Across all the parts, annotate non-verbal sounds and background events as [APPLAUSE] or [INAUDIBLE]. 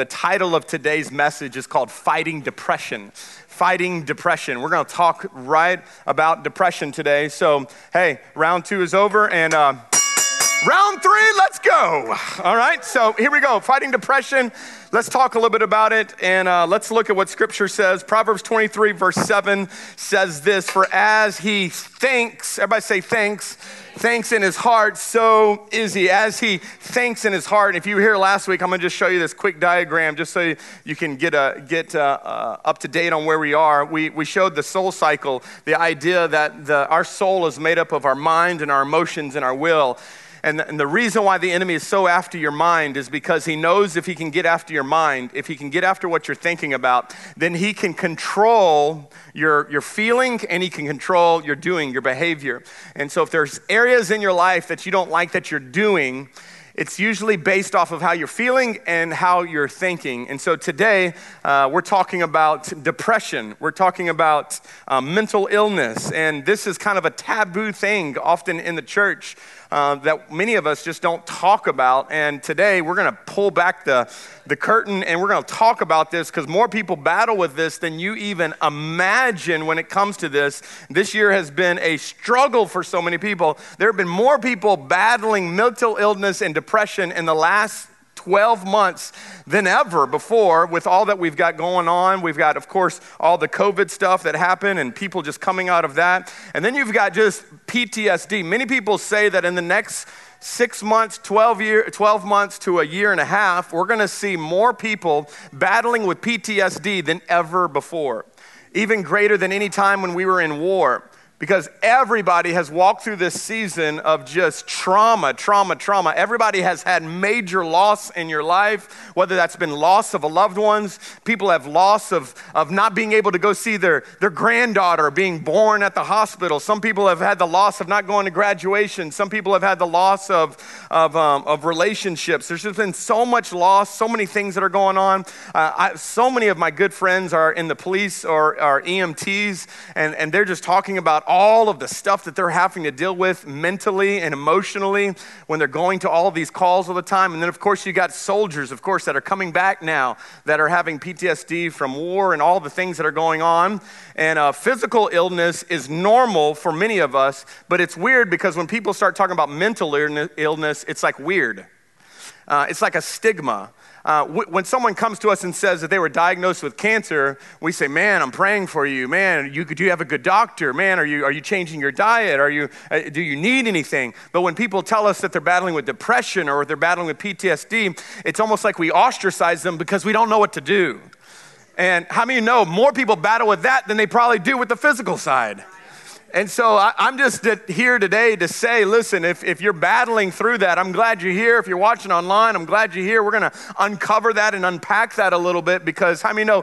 The title of today's message is called Fighting Depression. Fighting Depression. We're going to talk right about depression today. So, hey, round two is over, and uh, round three, let's go. All right, so here we go. Fighting Depression. Let's talk a little bit about it, and uh, let's look at what Scripture says. Proverbs 23, verse 7 says this For as he thinks, everybody say thanks thanks in his heart, so is he. As he thinks in his heart. And if you were here last week, I'm going to just show you this quick diagram just so you can get, a, get uh, uh, up to date on where we are. We, we showed the soul cycle, the idea that the, our soul is made up of our mind and our emotions and our will. And the, and the, reason why the enemy is so after your mind is because he knows if he can get after your mind, if he can get after what you're thinking about, then he can control your, your feeling and he can control your doing, your behavior. And so if there's areas in your life that you don't like that you're doing, it's usually based off of how you're feeling and how you're thinking. And so today, uh, we're talking about depression. We're talking about uh, mental illness. And this is kind of a taboo thing often in the church uh, that many of us just don't talk about. And today we're going to pull back the, the curtain and we're going to talk about this because more people battle with this than you even imagine when it comes to this. This year has been a struggle for so many people. There have been more people battling mental illness and depression in the last 12 months than ever before with all that we've got going on. We've got, of course, all the COVID stuff that happened and people just coming out of that. And then you've got just PTSD. Many people say that in the next six months, 12, year, 12 months to a year and a half, we're going to see more people battling with PTSD than ever before, even greater than any time when we were in war because everybody has walked through this season of just trauma, trauma, trauma. Everybody has had major loss in your life, whether that's been loss of a loved ones, people have loss of, of not being able to go see their, their granddaughter being born at the hospital. Some people have had the loss of not going to graduation. Some people have had the loss of, of, um, of relationships. There's just been so much loss, so many things that are going on. Uh, I, so many of my good friends are in the police or are EMTs, and, and they're just talking about all of the stuff that they're having to deal with mentally and emotionally when they're going to all these calls all the time. And then, of course, you got soldiers, of course, that are coming back now that are having PTSD from war and all the things that are going on. And uh, physical illness is normal for many of us, but it's weird because when people start talking about mental illness, it's like weird. Uh, it's like a stigma. Uh, when someone comes to us and says that they were diagnosed with cancer, we say, "Man, I'm praying for you. Man, you, do you have a good doctor? Man, are you are you changing your diet? Are you uh, do you need anything?" But when people tell us that they're battling with depression or they're battling with PTSD, it's almost like we ostracize them because we don't know what to do. And how many you know more people battle with that than they probably do with the physical side? And so I, am just here today to say, listen, if, if you're battling through that, I'm glad you're here. If you're watching online, I'm glad you're here. We're going to uncover that and unpack that a little bit because how many know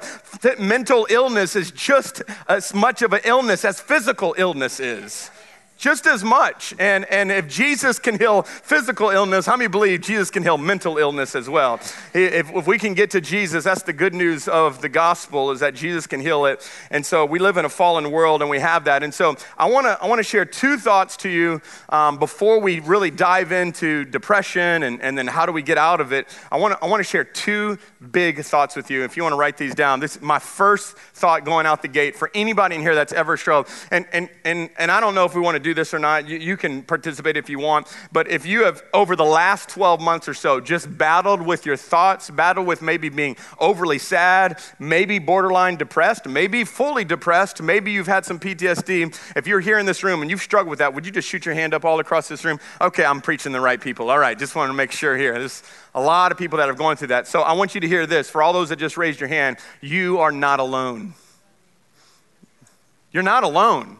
mental illness is just as much of an illness as physical illness is? Just as much. And, and if Jesus can heal physical illness, how many believe Jesus can heal mental illness as well? If, if we can get to Jesus, that's the good news of the gospel is that Jesus can heal it. And so we live in a fallen world and we have that. And so I want to I wanna share two thoughts to you um, before we really dive into depression and, and then how do we get out of it. I want to I wanna share two big thoughts with you. If you want to write these down, this is my first thought going out the gate for anybody in here that's ever struggled. And, and, and, and I don't know if we want to do this or not. You, you can participate if you want. But if you have, over the last 12 months or so, just battled with your thoughts, battled with maybe being overly sad, maybe borderline depressed, maybe fully depressed, maybe you've had some PTSD. If you're here in this room and you've struggled with that, would you just shoot your hand up all across this room? Okay, I'm preaching the right people. All right, just wanted to make sure here. There's a lot of people that have gone through that. So I want you to hear this. For all those that just raised your hand, you are not alone. You're not alone.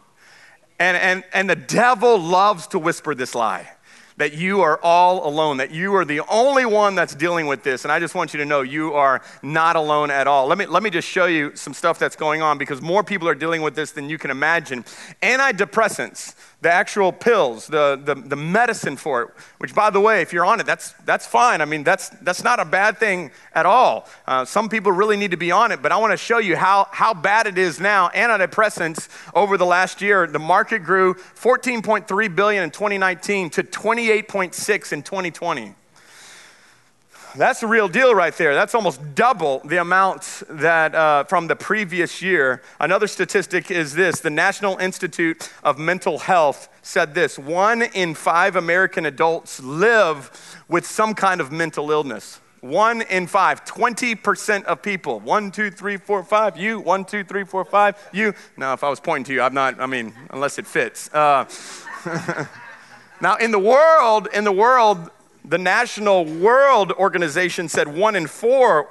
And, and, and the devil loves to whisper this lie that you are all alone, that you are the only one that's dealing with this. And I just want you to know you are not alone at all. Let me, let me just show you some stuff that's going on because more people are dealing with this than you can imagine. Antidepressants the actual pills, the, the, the, medicine for it, which, by the way, if you're on it, that's, that's fine. I mean, that's, that's not a bad thing at all. Uh, some people really need to be on it, but I want to show you how, how bad it is now. Antidepressants over the last year, the market grew 14.3 billion in 2019 to 28.6 in 2020. That's the real deal right there. That's almost double the amount that uh, from the previous year. Another statistic is this the National Institute of Mental Health said this one in five American adults live with some kind of mental illness. One in five, 20% of people. One, two, three, four, five. You, one, two, three, four, five. You. Now, if I was pointing to you, I'm not, I mean, unless it fits. Uh, [LAUGHS] now, in the world, in the world, the National World Organization said one in four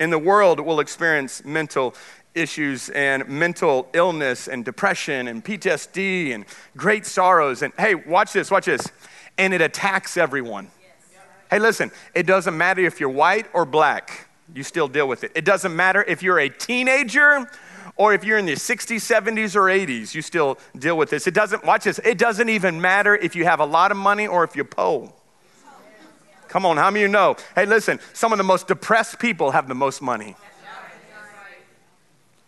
in the world will experience mental issues and mental illness and depression and PTSD and great sorrows. And hey, watch this, watch this. And it attacks everyone. Hey, listen, it doesn't matter if you're white or black, you still deal with it. It doesn't matter if you're a teenager or if you're in the 60s, 70s, or 80s, you still deal with this. It doesn't, watch this, it doesn't even matter if you have a lot of money or if you're poor. Come on, how many of you know? Hey, listen, some of the most depressed people have the most money.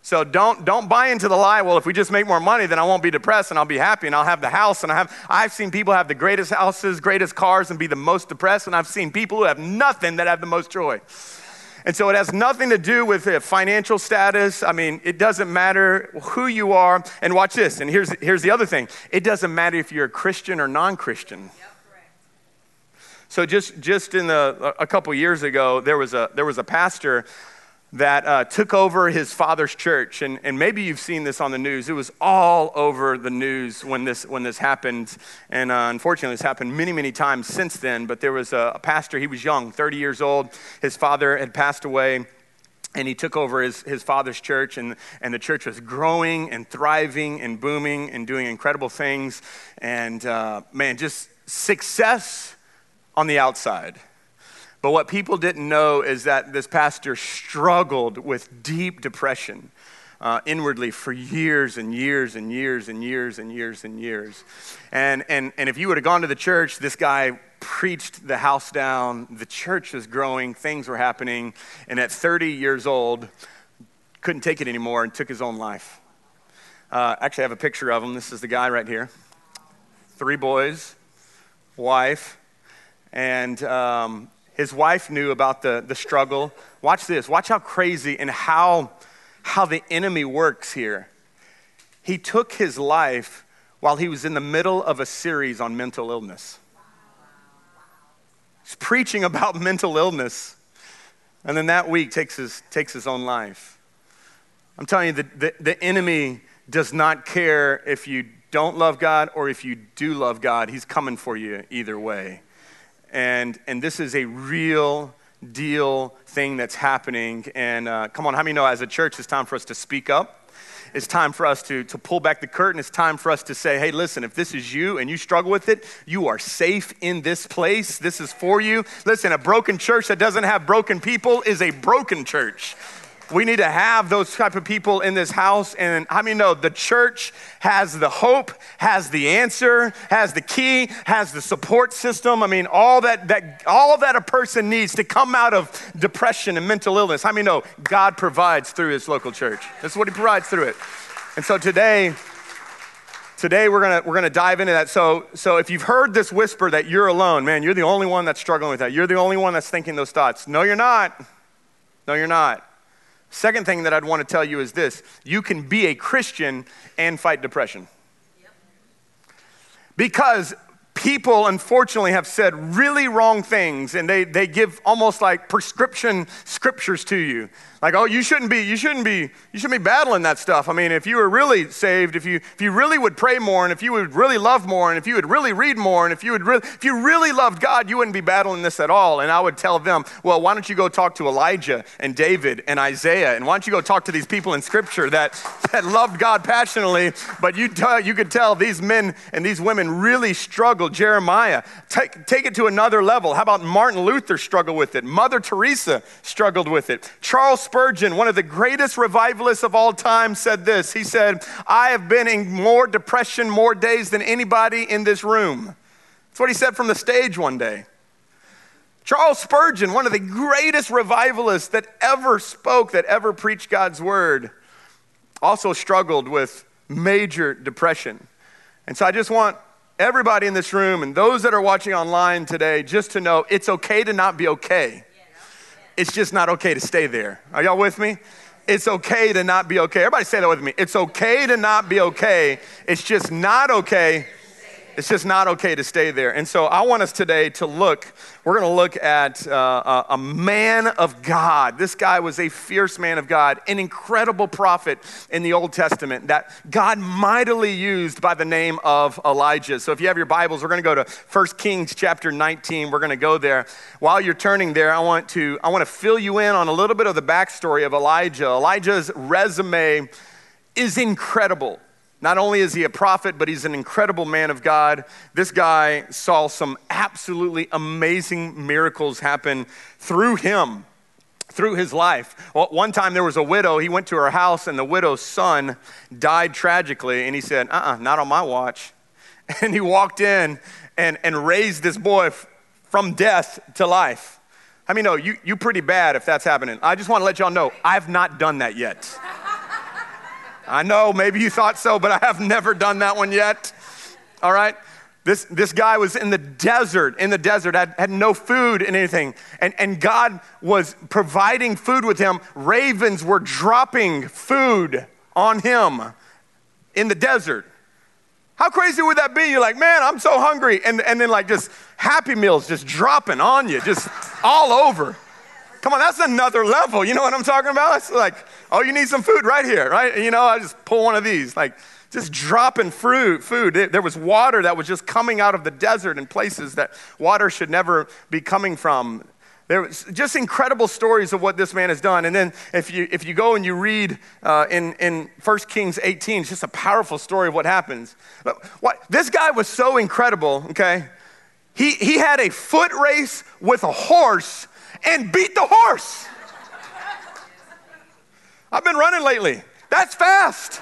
So don't, don't buy into the lie, well, if we just make more money, then I won't be depressed and I'll be happy and I'll have the house. And I have, I've seen people have the greatest houses, greatest cars, and be the most depressed. And I've seen people who have nothing that have the most joy. And so it has nothing to do with financial status. I mean, it doesn't matter who you are. And watch this. And here's, here's the other thing it doesn't matter if you're a Christian or non Christian. Yep, so just, just in the, a couple years ago, there was a, there was a pastor that uh, took over his father's church. And, and maybe you've seen this on the news. It was all over the news when this, when this happened. And uh, unfortunately, it's happened many, many times since then. But there was a, a pastor, he was young, 30 years old. His father had passed away and he took over his, his father's church and, and the church was growing and thriving and booming and doing incredible things and uh, man just success on the outside but what people didn't know is that this pastor struggled with deep depression uh, inwardly for years and years and years and years and years and years. And, and, and if you would have gone to the church, this guy preached the house down, the church was growing, things were happening, and at 30 years old, couldn't take it anymore and took his own life. Uh, actually, I have a picture of him. This is the guy right here. Three boys, wife, and um, his wife knew about the, the struggle. Watch this. Watch how crazy and how, how the enemy works here. He took his life while he was in the middle of a series on mental illness. He's preaching about [LAUGHS] mental illness. And then that week takes his, takes his own life. I'm telling you, the, the, the enemy does not care if you don't love God or if you do love God. He's coming for you either way. And, and this is a real deal thing that's happening. And uh, come on, how many know as a church it's time for us to speak up? It's time for us to, to pull back the curtain. It's time for us to say, hey, listen, if this is you and you struggle with it, you are safe in this place. This is for you. Listen, a broken church that doesn't have broken people is a broken church. We need to have those type of people in this house. And I mean, no, the church has the hope, has the answer, has the key, has the support system? I mean, all that, that, all that a person needs to come out of depression and mental illness. I mean, no, God provides through his local church? That's what he provides through it. And so today, today we're gonna we're gonna dive into that. So so if you've heard this whisper that you're alone, man, you're the only one that's struggling with that. You're the only one that's thinking those thoughts. No, you're not. No, you're not. Second thing that I'd want to tell you is this you can be a Christian and fight depression. Because people unfortunately have said really wrong things and they, they give almost like prescription scriptures to you like oh you shouldn't be you shouldn't be you shouldn't be battling that stuff. I mean if you were really saved if you if you really would pray more and if you would really love more and if you would really read more and if you would really if you really loved god you wouldn't be battling this at all. And i would tell them well why don't you go talk to elijah and david and isaiah and why don't you go talk to these people in scripture that that loved god passionately but you, t- you could tell these men and these women really struggled. Jeremiah take, take it to another level. How about martin luther struggled with it? Mother teresa struggled with it. Charles Spurgeon, one of the greatest revivalists of all time, said this. He said, I have been in more depression more days than anybody in this room. That's what he said from the stage one day. Charles Spurgeon, one of the greatest revivalists that ever spoke, that ever preached God's word, also struggled with major depression. And so I just want everybody in this room and those that are watching online today just to know it's okay to not be okay. It's just not okay to stay there. Are y'all with me? It's okay to not be okay. Everybody say that with me. It's okay to not be okay. It's just not okay it's just not okay to stay there. And so I want us today to look, we're going to look at uh, a man of God. This guy was a fierce man of God, an incredible prophet in the Old Testament that God mightily used by the name of Elijah. So if you have your Bibles, we're going to go to 1 Kings chapter 19. We're going to go there. While you're turning there, I want to, I want to fill you in on a little bit of the backstory of Elijah. Elijah's resume is incredible. Not only is he a prophet, but he's an incredible man of God. This guy saw some absolutely amazing miracles happen through him, through his life. Well, one time there was a widow. He went to her house, and the widow's son died tragically. And he said, Uh uh-uh, uh not on my watch. [LAUGHS] And he walked in and, and raised this boy f- from death to life. I mean, no, you, you pretty bad if that's happening. I just want to let y'all know, I've not done that yet. I know maybe you thought so, but I have [LAUGHS] never done that one yet. All right? This, this guy was in the desert, in the desert, had, had no food and anything. And, and God was providing food with him. Ravens were dropping food on him in the desert. How crazy would that be? You're like, man, I'm so hungry. And, and then, like, just Happy Meals just dropping on you, just all over. Come on, that's another level. You know what I'm talking about? It's like, oh, you need some food right here, right? You know, I just pull one of these, like just dropping fruit, food. There was water that was just coming out of the desert in places that water should never be coming from. There was just incredible stories of what this man has done. And then if you, if you go and you read uh, in, in 1 Kings 18, it's just a powerful story of what happens. What, this guy was so incredible, okay? He, he had a foot race with a horse and beat the horse. I've been running lately. That's fast.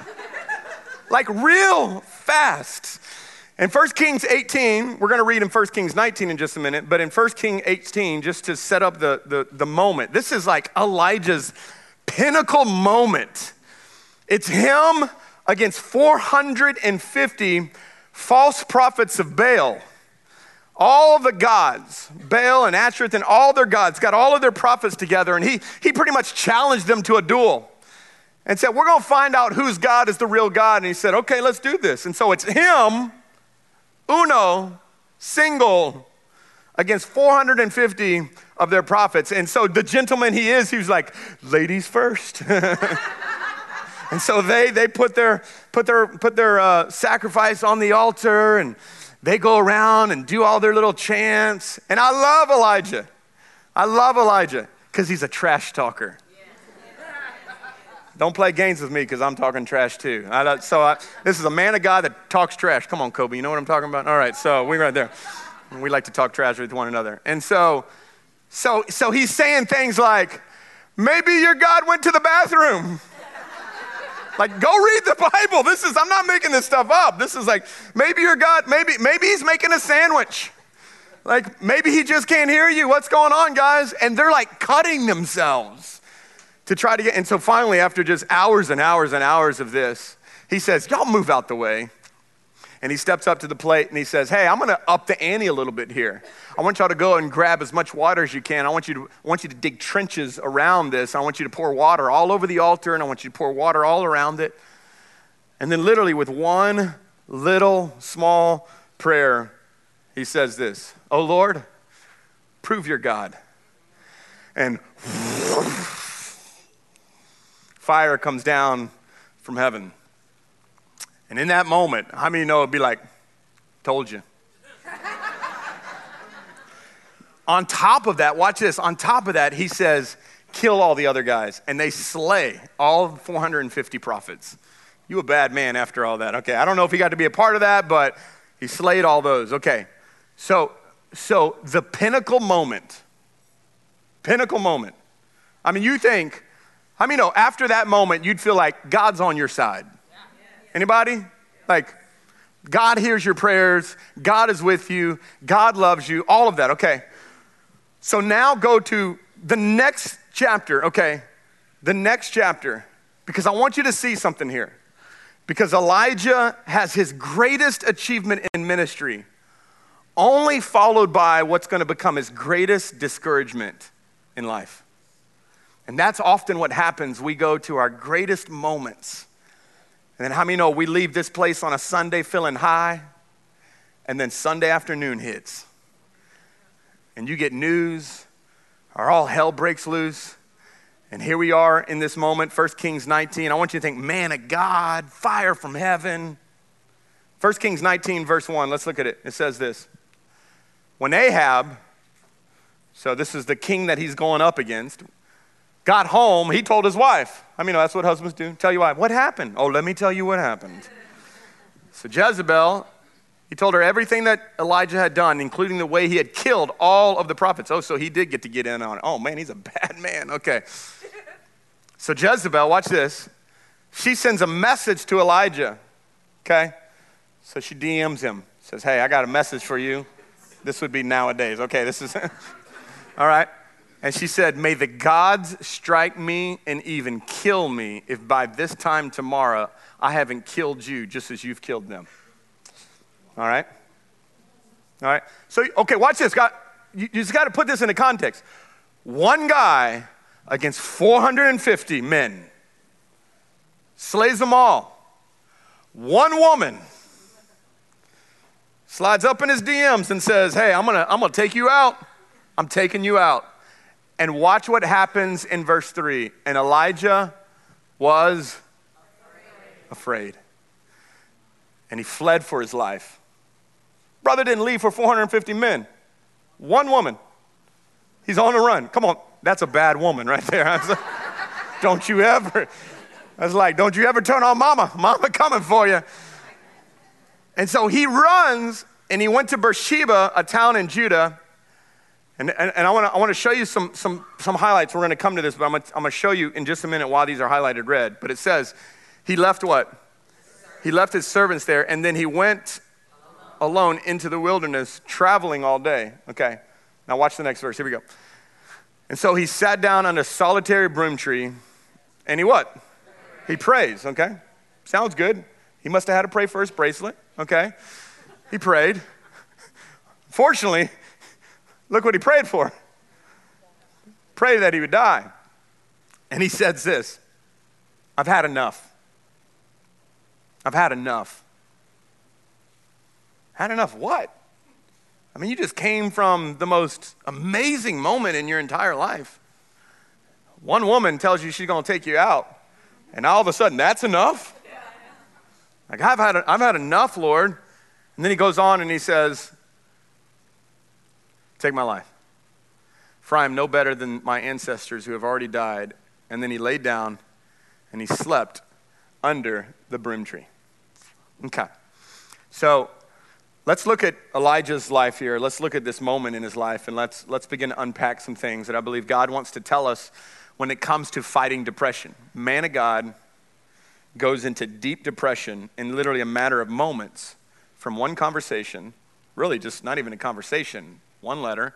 Like real fast. In 1 Kings 18, we're going to read in 1 Kings 19 in just a minute, but in 1 Kings 18, just to set up the, the, the moment, this is like Elijah's pinnacle moment. It's him against 450 false prophets of Baal all the gods, Baal and Ashereth and all their gods, got all of their prophets together, and he, he pretty much challenged them to a duel and said, We're gonna find out whose God is the real God. And he said, Okay, let's do this. And so it's him, uno, single, against 450 of their prophets. And so the gentleman he is, he was like, Ladies first. [LAUGHS] and so they, they put their, put their, put their uh, sacrifice on the altar and they go around and do all their little chants. And I love Elijah. I love Elijah because he's a trash talker. Don't play games with me because I'm talking trash too. I, so I, this is a man of God that talks trash. Come on, Kobe, you know what I'm talking about? All right, so we're right there. We like to talk trash with one another. And so, so, so he's saying things like, maybe your God went to the bathroom. Like, go read the Bible. This is, I'm not making this stuff up. This is like, maybe your God, maybe, maybe he's making a sandwich. Like, maybe he just can't hear you. What's going on, guys? And they're like cutting themselves to try to get. And so finally, after just hours and hours and hours of this, he says, Y'all move out the way and he steps up to the plate and he says, Hey, I'm gonna up the ante a little bit here. I want y'all to go and grab as much water as you can. I want you to, I want you to dig trenches around this. I want you to pour water all over the altar and I want you to pour water all around it. And then, literally, with one little small prayer, he says this Oh Lord, prove your God. And [LAUGHS] fire comes down from heaven. And in that moment, how many know it'd be like, told you. on top of that, watch this. On top of that, he says, kill all the other guys. And they slay all 450 prophets. You a bad man after all that. Okay, I don't know if he got to be a part of that, but he slayed all those. Okay. So, so the pinnacle moment, pinnacle moment. I mean, you think, I mean, no, after that moment, you'd feel like God's on your side. Anybody? Like, God hears your prayers, God is with you, God loves you, all of that. Okay. So now go to the next chapter, okay? The next chapter, because I want you to see something here. Because Elijah has his greatest achievement in ministry, only followed by what's going to become his greatest discouragement in life. And that's often what happens. We go to our greatest moments. And then how many know we leave this place on a Sunday feeling high, and then Sunday afternoon hits. And you get news, or all hell breaks loose. And here we are in this moment, 1 Kings 19. I want you to think, man of God, fire from heaven. 1 Kings 19, verse 1, let's look at it. It says this When Ahab, so this is the king that he's going up against, got home, he told his wife. I mean, that's what husbands do. Tell your wife, what happened? Oh, let me tell you what happened. So Jezebel, he told her everything that Elijah had done, including the way he had killed all of the prophets. Oh, so he did get to get in on it. Oh, man, he's a [LAUGHS] bad man. Okay. So Jezebel, watch this. She sends a message to Elijah. Okay? So she DMs him, says, Hey, I got a message for you. This would be nowadays. Okay, this is, [LAUGHS] all right. And she said, May the gods strike me and even kill me if by this time tomorrow I haven't killed you just as you've killed them. All right? All right? So, okay, watch this. Got, you, just got to put this into context. One guy against 450 men, slays them all. One woman slides up in his DMs and says, Hey, I'm gonna, I'm gonna take you out. I'm taking you out. And watch what happens in verse 3. And Elijah was afraid. And he fled for his life. Brother didn't leave for 450 men, one woman. He's on the run. Come on, that's a bad woman right there. Like, [LAUGHS] don't you ever. I was like, don't you ever turn on mama. Mama coming for you. And so he runs and he went to Beersheba, a town in Judah, and, and, and I want to show you some, some, some highlights. We're going to come to this, but I'm going to show you in just a minute why these are highlighted red. But it says, he left what? He left his servants there, and then he went alone into the wilderness, traveling all day. Okay, now watch the next verse. Here we go. And so he sat down on a solitary broom tree, and he what? He prays, okay? Sounds good. He must have had a pray first bracelet, okay? He prayed. Fortunately, Look what he prayed for. Pray that he would die. And he says this I've had enough. I've had enough. Had enough what? I mean, you just came from the most amazing moment in your entire life. One woman tells you she's going to take you out, and all of a sudden, that's enough? Like, I've had, I've had enough, Lord. And then he goes on and he says, Take my life. For I am no better than my ancestors who have already died. And then he laid down and he slept under the broom tree. Okay. So let's look at Elijah's life here. Let's look at this moment in his life and let's, let's begin to unpack some things that I believe God wants to tell us when it comes to fighting depression. Man of God goes into deep depression in literally a matter of moments from one conversation, really just not even a conversation, one letter.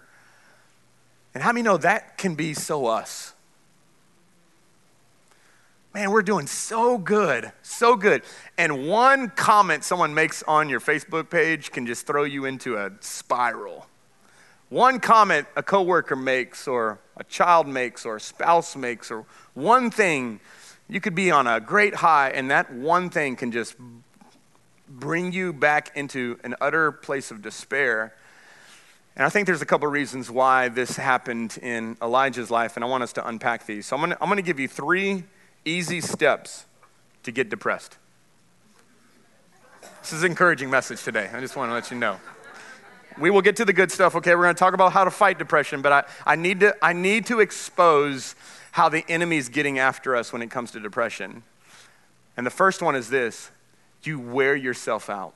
And how many know that can be so us? Man, we're doing so good, so good. And one comment someone makes on your Facebook page can just throw you into a spiral. One comment a coworker makes, or a child makes, or a spouse makes, or one thing, you could be on a great high, and that one thing can just bring you back into an utter place of despair. And I think there's a couple reasons why this happened in Elijah's life, and I want us to unpack these. So I'm gonna, I'm gonna give you three easy steps to get depressed. This is an encouraging message today. I just want to let you know. We will get to the good stuff, okay? We're going to talk about how to fight depression, but I, I, need to, I need to expose how the enemy is getting after us when it comes to depression. And the first one is this you wear yourself out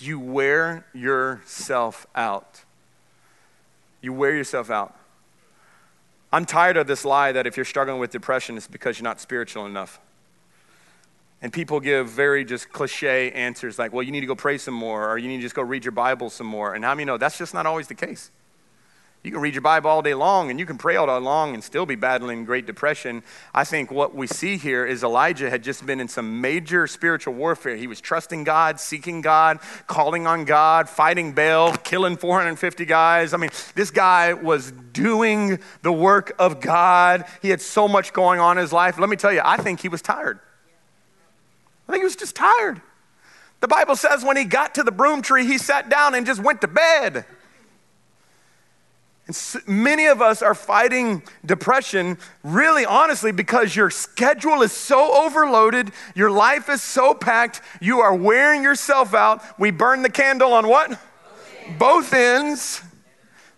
you wear yourself out. You wear yourself out. I'm tired of this lie that if you're struggling with depression, it's because you're not spiritual enough. And people give very just cliche answers like, well, you need to go pray some more, or you need to just go read your Bible some more. And how many know that's just not always the case? You can read your Bible all day long and you can pray all day long and still be battling Great Depression. I think what we see here is Elijah had just been in some major spiritual warfare. He was trusting God, seeking God, calling on God, fighting Baal, killing 450 guys. I mean, this guy was doing the work of God. He had so much going on in his life. Let me tell you, I think he was tired. I think he was just tired. The Bible says when he got to the broom tree, he sat down and just went to bed. And many of us are fighting depression really honestly because your schedule is so overloaded, your life is so packed, you are wearing yourself out. We burn the candle on what? Both ends.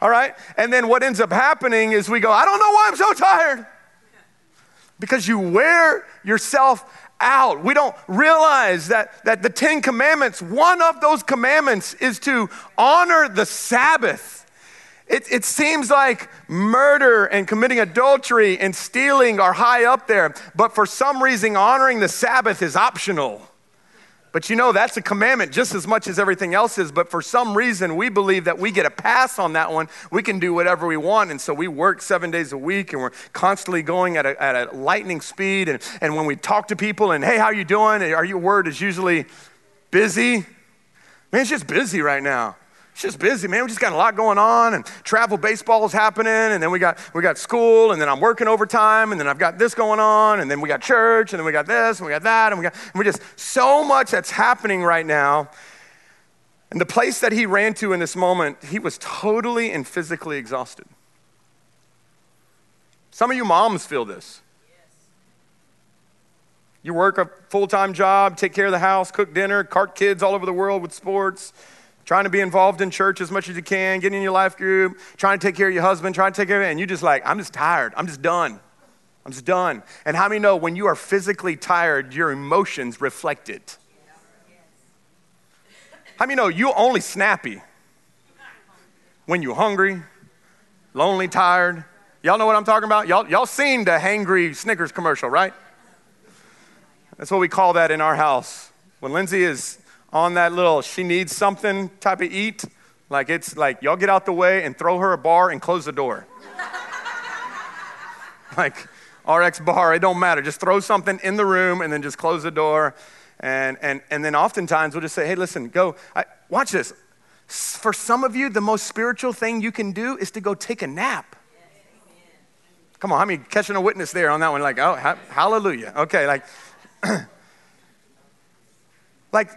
All right? And then what ends up happening is we go, I don't know why I'm so tired. Because you wear yourself out. We don't realize that, that the Ten Commandments, one of those commandments is to honor the Sabbath. It, it seems like murder and committing adultery and stealing are high up there, but for some reason, honoring the Sabbath is optional. But you know, that's a commandment just as much as everything else is. But for some reason, we believe that we get a pass on that one. We can do whatever we want. And so we work seven days a week and we're constantly going at a, at a lightning speed. And, and when we talk to people and, hey, how are you doing? Are your word is usually busy. Man, it's just busy right now. It's just busy, man. We just got a lot going on, and travel baseball is happening, and then we got we got school, and then I'm working overtime, and then I've got this going on, and then we got church, and then we got this, and we got that, and we got and we just so much that's happening right now. And the place that he ran to in this moment, he was totally and physically exhausted. Some of you moms feel this. You work a full time job, take care of the house, cook dinner, cart kids all over the world with sports trying to be involved in church as much as you can, getting in your life group, trying to take care of your husband, trying to take care of it, and you're just like, I'm just tired. I'm just done. I'm just done. And how many know when you are physically tired, your emotions reflect it? How many know you're only snappy when you're hungry, lonely, tired? Y'all know what I'm talking about? Y'all, y'all seen the hangry Snickers commercial, right? That's what we call that in our house. When Lindsay is on that little she needs something type of eat. Like it's like y'all get out the way and throw her a bar and close the door. [LAUGHS] like RX bar, it don't matter. Just throw something in the room and then just close the door. And, and, and then oftentimes we'll just say, hey, listen, go, I, watch this. For some of you, the most spiritual thing you can do is to go take a nap. Come on, how many catching a witness there on that one? Like, oh, ha- hallelujah. Okay, like, [CLEARS THROAT] like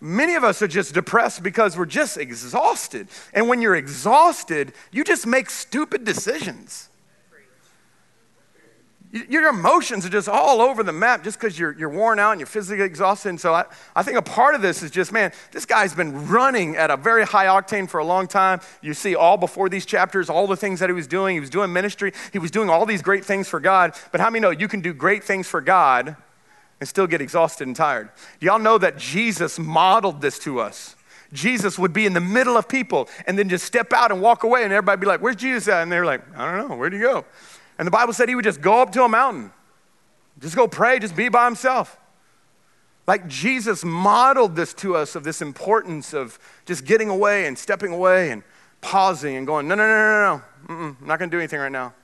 Many of us are just depressed because we're just exhausted. And when you're exhausted, you just make stupid decisions. Your emotions are just all over the map just because you're, you're worn out and you're physically exhausted. And so I, I think a part of this is just, man, this guy's been running at a very high octane for a long time. You see all before these chapters, all the things that he was doing. He was doing ministry, he was doing all these great things for God. But how many know you can do great things for God and still get exhausted and tired. Do y'all know that Jesus modeled this to us? Jesus would be in the middle of people and then just step out and walk away, and everybody be like, Where's Jesus at? And they're like, I don't know, where'd he go? And the Bible said he would just go up to a mountain, just go pray, just be by himself. Like Jesus modeled this to us of this importance of just getting away and stepping away and pausing and going, No, no, no, no, no, I'm not gonna do anything right now.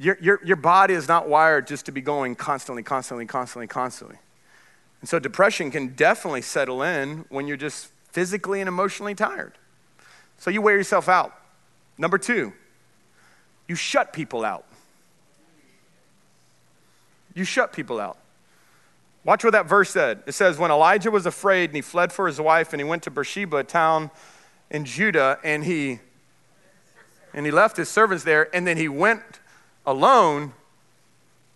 Your, your, your body is not wired just to be going constantly, constantly, constantly, constantly. And so depression can definitely settle in when you're just physically and emotionally tired. So you wear yourself out. Number two, you shut people out. You shut people out. Watch what that verse said. It says, When Elijah was afraid and he fled for his wife and he went to Beersheba, a town in Judah, and he and he left his servants there, and then he went alone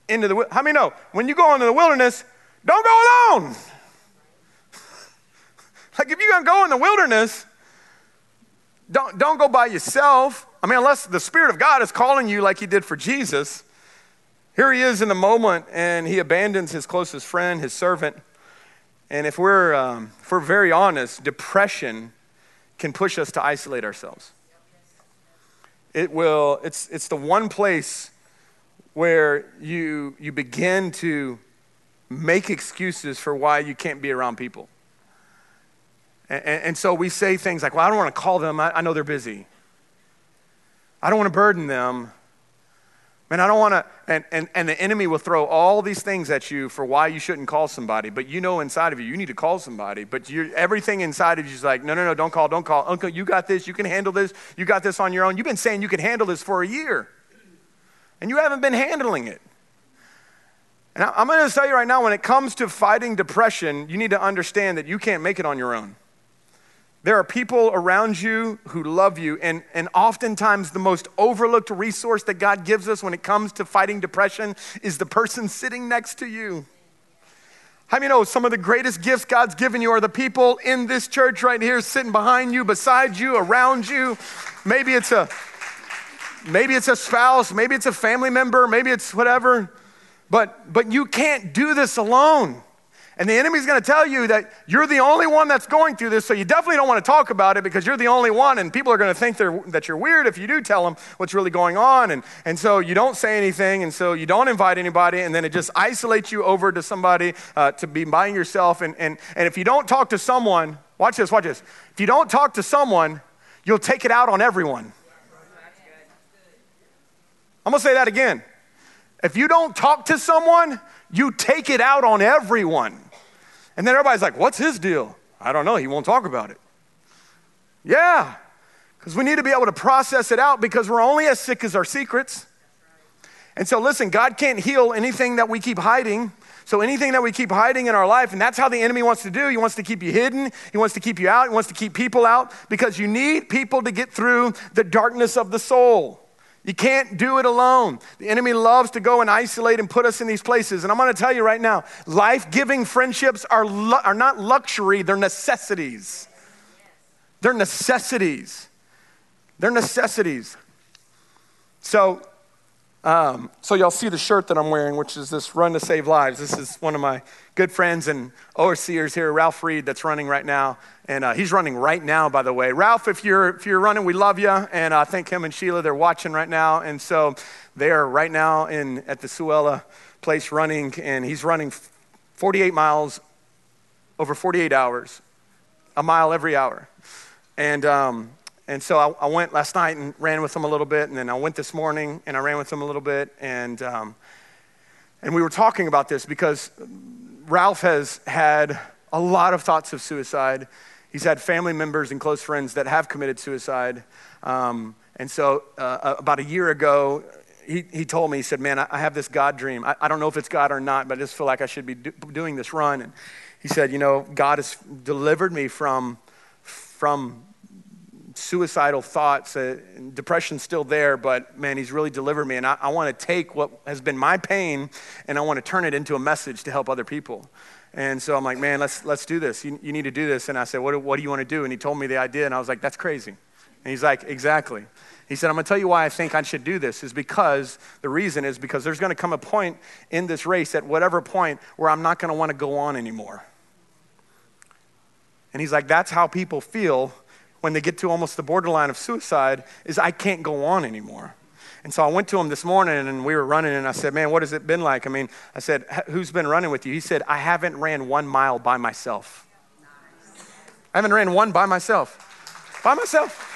into the how many know? When you go into the wilderness don't go alone. [LAUGHS] Like if you're to go in the wilderness don't, don't go by yourself. I mean unless the spirit of god is calling you like he did for jesus. Here he is in the moment and he abandons his closest friend his servant. And if we're um, if we're very honest depression can push us to isolate ourselves. It will it's it's the one place where you, you begin to make excuses for why you can't be around people. And, and, so we say things like, well, I don't want to call them, I, I know they're busy. I don't want to burden them. Man, I don't want to, and, and, and the enemy will throw all these things at you for why you shouldn't call somebody, but you know inside of you, you need to call somebody. But you everything inside of you is like, no, no, no, don't call, don't call. Uncle, you got this, you can handle this, you got this on your own. You've been saying you can handle this for a year, and you haven't been handling it. And I'm going to tell you right now, when it comes to fighting depression, you need to understand that you can't make it on your own. There are people around you who love you, and, and oftentimes the most overlooked resource that God gives us when it comes to fighting depression is the person sitting next to you. How many know some of the greatest gifts God's given you are the people in this church right here, sitting behind you, beside you, around you? Maybe it's a maybe it's a spouse, maybe it's a family member, maybe it's whatever. But but you can't do this alone. And the enemy's going to tell you that you're the only one that's going through this, so you definitely don't want to talk about it because you're the only one, and people are going to think that you're weird if you do tell them what's really going on. And, and so you don't say anything, and so you don't invite anybody, and then it just isolates you over to somebody uh, to be by yourself. And, and, and if you don't talk to someone, watch this, watch this. If you don't talk to someone, you'll take it out on everyone. I'm to say that again. If you don't talk to someone, you take it out on everyone. And then everybody's like, what's his deal? I don't know. He won't talk about it. Yeah, because we need to be able to process it out because we're only as sick as our secrets. And so, listen, God can't heal anything that we keep hiding. So, anything that we keep hiding in our life, and that's how the enemy wants to do, he wants to keep you hidden, he wants to keep you out, he wants to keep people out because you need people to get through the darkness of the soul. You can't do it alone. The enemy loves to go and isolate and put us in these places. And I'm going to tell you right now life giving friendships are, lu- are not luxury, they're necessities. They're necessities. They're necessities. So, um, so y'all see the shirt that I'm wearing, which is this Run to Save Lives. This is one of my good friends and overseers here, Ralph Reed, that's running right now. And uh, he's running right now, by the way. Ralph, if you're, if you're running, we love you. And I uh, think him and Sheila, they're watching right now. And so they are right now in, at the Suella place running, and he's running 48 miles over 48 hours, a mile every hour. And, um, and so I, I, went last night and ran with him a little bit, and then I went this morning and I ran with him a little bit. And, um, and we were talking about this because Ralph has had a lot of thoughts of suicide. He's had family members and close friends that have committed suicide. Um, and so, uh, about a year ago, he, he told me, he said, Man, I, I have this God dream. I, I, don't know if it's God or not, but I just feel like I should be do, doing this run. And he said, You know, God has delivered me from, from suicidal thoughts. Uh, depression's still there, but man, he's really delivered me. And I, I want to take what has been my pain and I want to turn it into a message to help other people. And so I'm like, man, let's, let's do this. You, you need to do this. And I said, what, what do you want to do? And he told me the idea. And I was like, that's crazy. And he's like, exactly. He said, I'm going to tell you why I think I should do this is because the reason is because there's going to come a point in this race at whatever point where I'm not going to want to go on anymore. And he's like, that's how people feel when they get to almost the borderline of suicide is I can't go on anymore. And so I went to him this morning and we were running and I said, Man, what has it been like? I mean, I said, Who's been running with you? He said, I haven't ran one mile by myself. I haven't ran one by myself. By myself.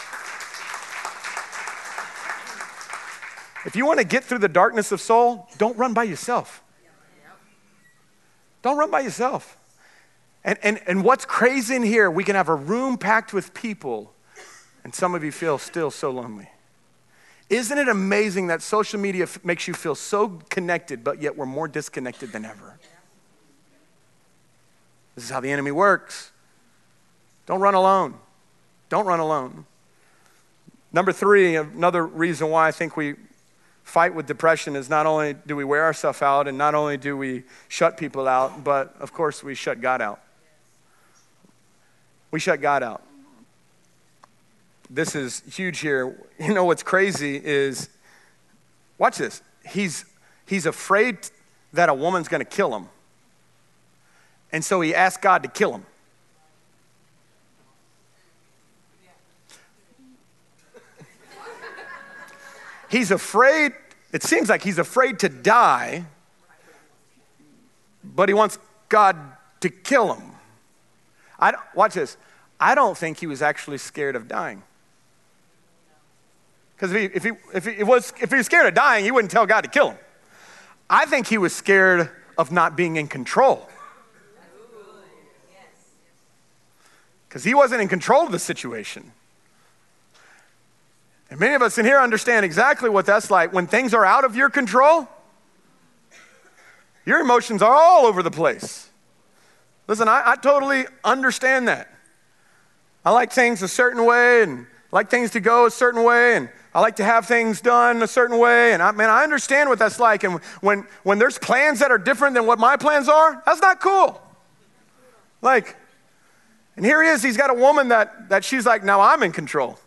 If you want to get through the darkness of soul, don't run by yourself. Don't run by yourself. And, and, and what's crazy in here, we can have a room packed with people, and some of you feel still so lonely. Isn't it amazing that social media f- makes you feel so connected, but yet we're more disconnected than ever? This is how the enemy works. Don't run alone. Don't run alone. Number three, another reason why I think we fight with depression is not only do we wear ourselves out and not only do we shut people out, but of course we shut God out. We shut God out this is huge here. You know what's crazy is, watch this. He's, he's afraid that a woman's going to kill him. And so he asked God to kill him. [LAUGHS] he's afraid, it seems like he's afraid to die, but he wants God to kill him. I, watch this. I don't think he was actually scared of dying. Because if he, if, he, if, he was, if he was scared of dying, he wouldn't tell God to kill him. I think he was scared of not being in control. Because he wasn't in control of the situation. And many of us in here understand exactly what that's like when things are out of your control. Your emotions are all over the place. Listen, I, I totally understand that. I like things a certain way and like things to go a certain way and I like to have things done a certain way. And I mean, I understand what that's like. And when, when there's plans that are different than what my plans are, that's not cool. Like, and here he is, he's got a woman that, that she's like, now I'm in control.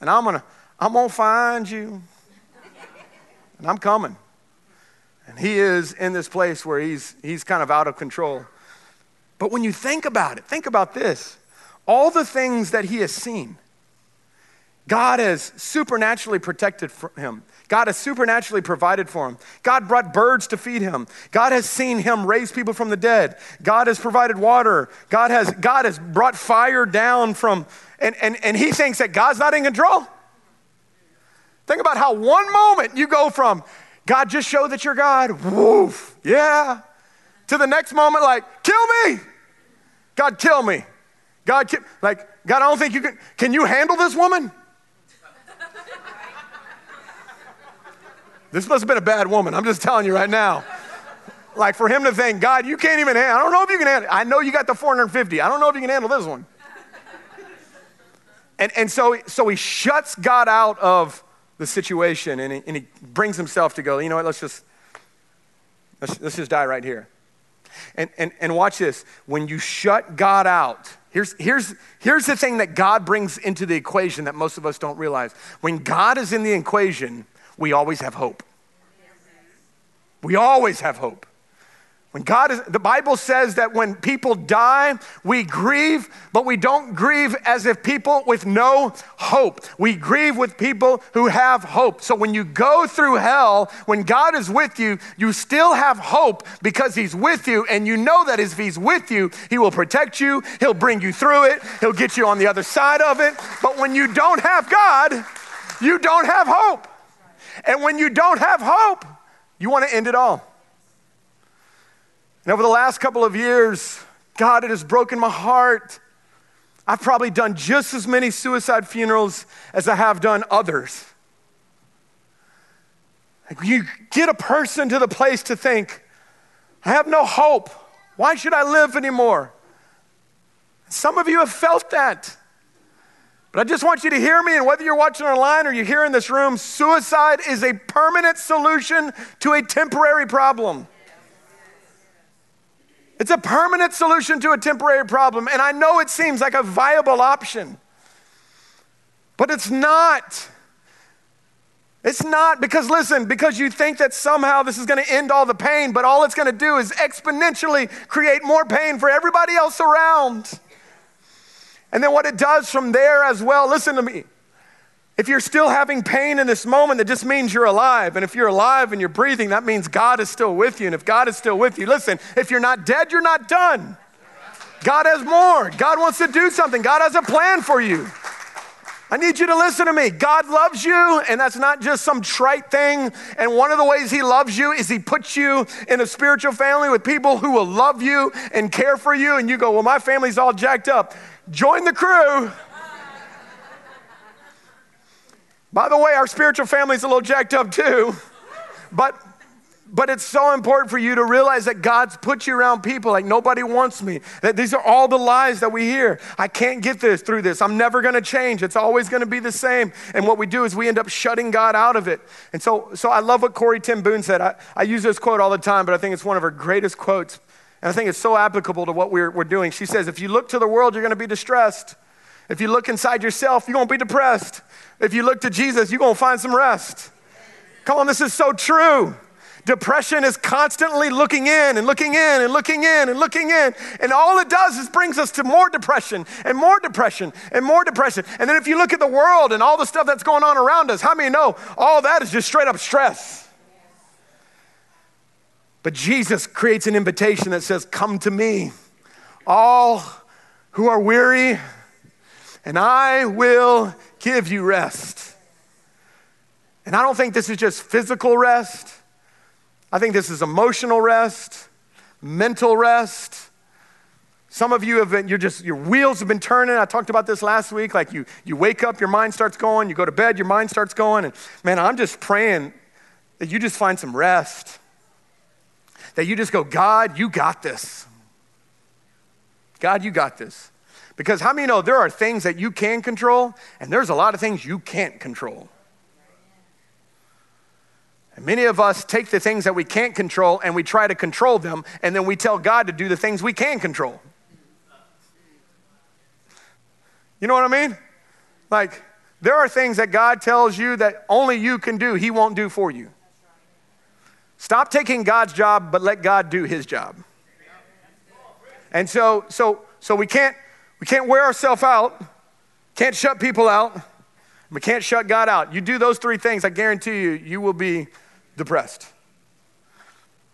And I'm gonna, I'm gonna find you. And I'm coming. And he is in this place where he's, he's kind of out of control. But when you think about it, think about this all the things that he has seen, God has supernaturally protected him. God has supernaturally provided for him. God brought birds to feed him. God has seen him raise people from the dead. God has provided water. God has, God has brought fire down from, and, and, and he thinks that God's not in control. Think about how one moment you go from, God, just show that you're God, woof, yeah, to the next moment, like, kill me. God, kill me. God, like, God, I don't think you can, can you handle this woman? This must have been a bad woman. I'm just telling you right now. Like for him to think, God, you can't even handle. I don't know if you can handle. I know you got the 450. I don't know if you can handle this one. And, and so, so he shuts God out of the situation and he, and he brings himself to go, you know what, let's just, let's, let's just die right here. And, and, and watch this. When you shut God out, here's, here's, here's the thing that God brings into the equation that most of us don't realize. When God is in the equation, we always have hope. We always have hope. When God is, the Bible says that when people die, we grieve, but we don't grieve as if people with no hope. We grieve with people who have hope. So when you go through hell, when God is with you, you still have hope because He's with you, and you know that if He's with you, He will protect you, He'll bring you through it, He'll get you on the other side of it. But when you don't have God, you don't have hope. And when you don't have hope, you want to end it all. And over the last couple of years, God, it has broken my heart. I've probably done just as many suicide funerals as I have done others. You get a person to the place to think, I have no hope. Why should I live anymore? Some of you have felt that. But I just want you to hear me, and whether you're watching online or you're here in this room, suicide is a permanent solution to a temporary problem. It's a permanent solution to a temporary problem. And I know it seems like a viable option, but it's not. It's not because, listen, because you think that somehow this is going to end all the pain, but all it's going to do is exponentially create more pain for everybody else around. And then what it does from there as well, listen to me. If you're still having pain in this moment, that just means you're alive. And if you're alive and you're breathing, that means God is still with you. And if God is still with you, listen, if you're not dead, you're not done. God has more. God wants to do something. God has a plan for you. I need you to listen to me. God loves you, and that's not just some trite thing. And one of the ways He loves you is He puts you in a spiritual family with people who will love you and care for you. And you go, Well, my family's all jacked up. Join the crew. By the way, our spiritual family's a little jacked up too. But but it's so important for you to realize that God's put you around people like nobody wants me. That these are all the lies that we hear. I can't get this through this. I'm never going to change. It's always going to be the same. And what we do is we end up shutting God out of it. And so, so I love what Corrie ten Boom said. I, I use this quote all the time, but I think it's one of her greatest quotes. And I think it's so applicable to what we're, we're doing. She says, if you look to the world, you're going to be distressed. If you look inside yourself, you're going to be depressed. If you look to Jesus, you're going to find some rest. Come on, this is so true. Depression is constantly looking in and looking in and looking in and looking in. And all it does is brings us to more depression and more depression and more depression. And then if you look at the world and all the stuff that's going on around us, how many know all that is just straight up stress? But Jesus creates an invitation that says, Come to me, all who are weary, and I will give you rest. And I don't think this is just physical rest. I think this is emotional rest, mental rest. Some of you have been, you're just, your wheels have been turning. I talked about this last week. Like you, you wake up, your mind starts going. You go to bed, your mind starts going. And man, I'm just praying that you just find some rest. That you just go, God, you got this. God, you got this. Because how many know there are things that you can control, and there's a lot of things you can't control? And many of us take the things that we can't control and we try to control them, and then we tell God to do the things we can control. You know what I mean? Like, there are things that God tells you that only you can do, He won't do for you. Stop taking God's job, but let God do His job. And so, so, so we can't we can't wear ourselves out, can't shut people out, we can't shut God out. You do those three things, I guarantee you, you will be depressed.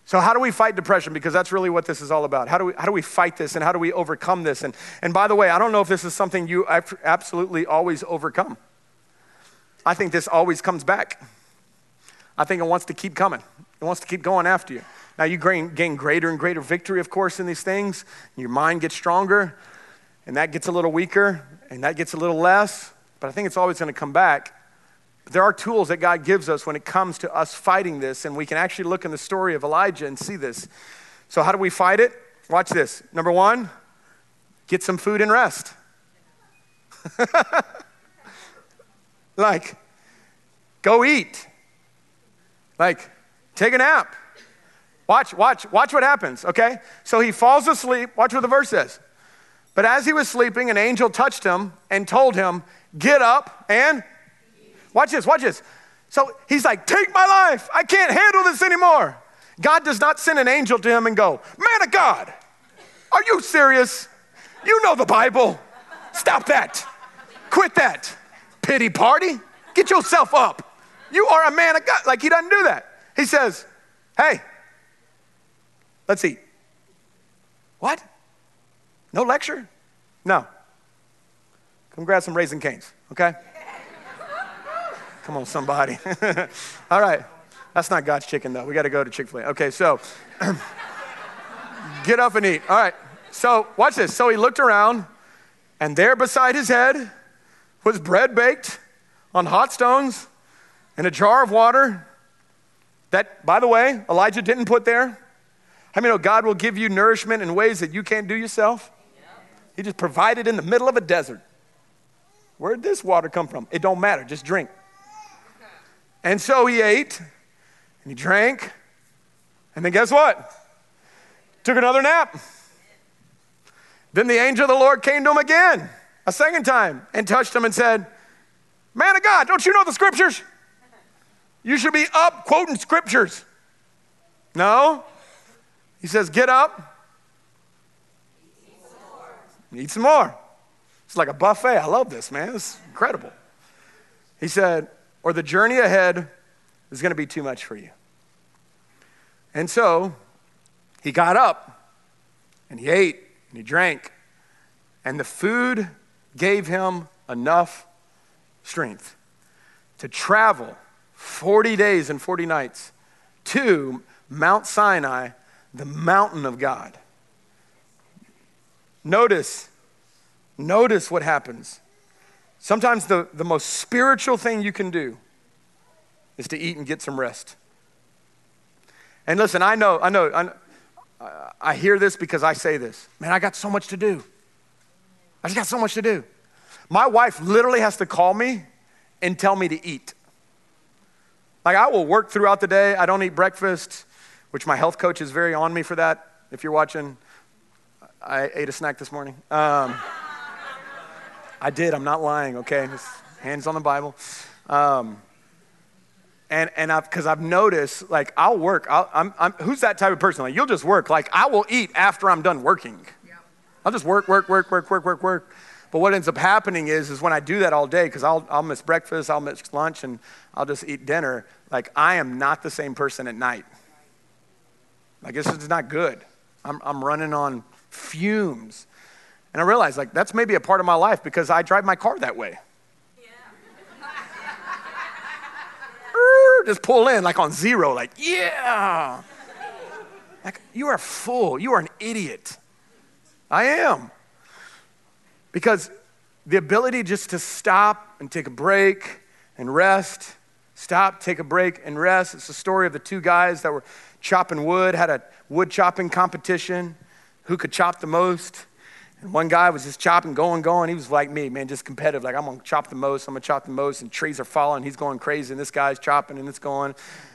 So, how do we fight depression? Because that's really what this is all about. How do we, how do we fight this and how do we overcome this? And, and by the way, I don't know if this is something you absolutely always overcome. I think this always comes back. I think it wants to keep coming, it wants to keep going after you. Now, you gain, gain greater and greater victory, of course, in these things. Your mind gets stronger, and that gets a little weaker, and that gets a little less. But I think it's always going to come back. But there are tools that God gives us when it comes to us fighting this, and we can actually look in the story of Elijah and see this. So, how do we fight it? Watch this. Number one, get some food and rest. [LAUGHS] like, go eat. Like, take a nap. Watch, watch, watch what happens, okay? So he falls asleep. Watch what the verse says. But as he was sleeping, an angel touched him and told him, Get up and Watch this, watch this. So he's like, Take my life. I can't handle this anymore. God does not send an angel to him and go, Man of God, are you serious? You know the Bible. Stop that. Quit that. Pity party. Get yourself up. You are a man of God. Like he doesn't do that. He says, Hey, let's eat. What? No lecture? No. Come grab some Raising Cane's, okay? Come on, somebody. [LAUGHS] All right. That's not God's chicken, though. We got to go to Chick fil A. Okay, so [CLEARS THROAT] get up and eat. All right. So watch this. So he looked around, and there beside his head was bread baked on hot stones and a jar of water that, by the way, Elijah didn't put there. How many know oh, God will give you nourishment in ways that you can't do yourself? He just provided in the middle of a desert. Where did this water come from? It don't matter, just drink. And so he ate and he drank. And then guess what? Took another nap. Then the angel of the Lord came to him again, a second time, and touched him and said, Man of God, don't you know the scriptures? You should be up quoting scriptures. No. He says, Get up. Some some more. It's like a buffet. I love this, man. It's incredible. He said, or the journey ahead is going to be too much for you. And so he got up and he ate and he drank, and the food gave him enough strength to travel 40 days and 40 nights to Mount Sinai, the mountain of God. Notice, notice what happens. Sometimes the, the most spiritual thing you can do is to eat and get some rest. And listen, I know, I know, I, know, I hear this because I say this. Man, I got so much to do. I just got so much to do. My wife literally has to call me and tell me to eat. Like, I will work throughout the day. I don't eat breakfast, which my health coach is very on me for that. If you're watching, I ate a snack this morning. Um, I did. I'm not lying, okay? Just hands on the Bible. Um, and and I've, because I've noticed, like, I'll work. i am I'm, who's that type of person? Like, you'll just work. Like, I will eat after I'm done working. I'll just work, work, work, work, work, work, work. But what ends up happening is, is when I do that all day, because I'll, I'll miss breakfast, I'll miss lunch, and I'll just eat dinner, like, I am not the same person at night. Like, this is not good. I'm, I'm running on fumes. And I realized, like, that's maybe a part of my life because I drive my car that way. [LAUGHS] just pull in like on zero, like, yeah. Like, you are full. You are an idiot. I am. Because the ability just to stop and take a break and rest, stop, take a break, and rest. It's the story of the two guys that were chopping wood, had a wood chopping competition. Who could chop the most? And one guy was just chopping, going, going. He was like me, man, just competitive. Like, I'm going to chop the most, I'm going to chop the most. And trees are falling. He's going crazy. And this guy's chopping and it's going.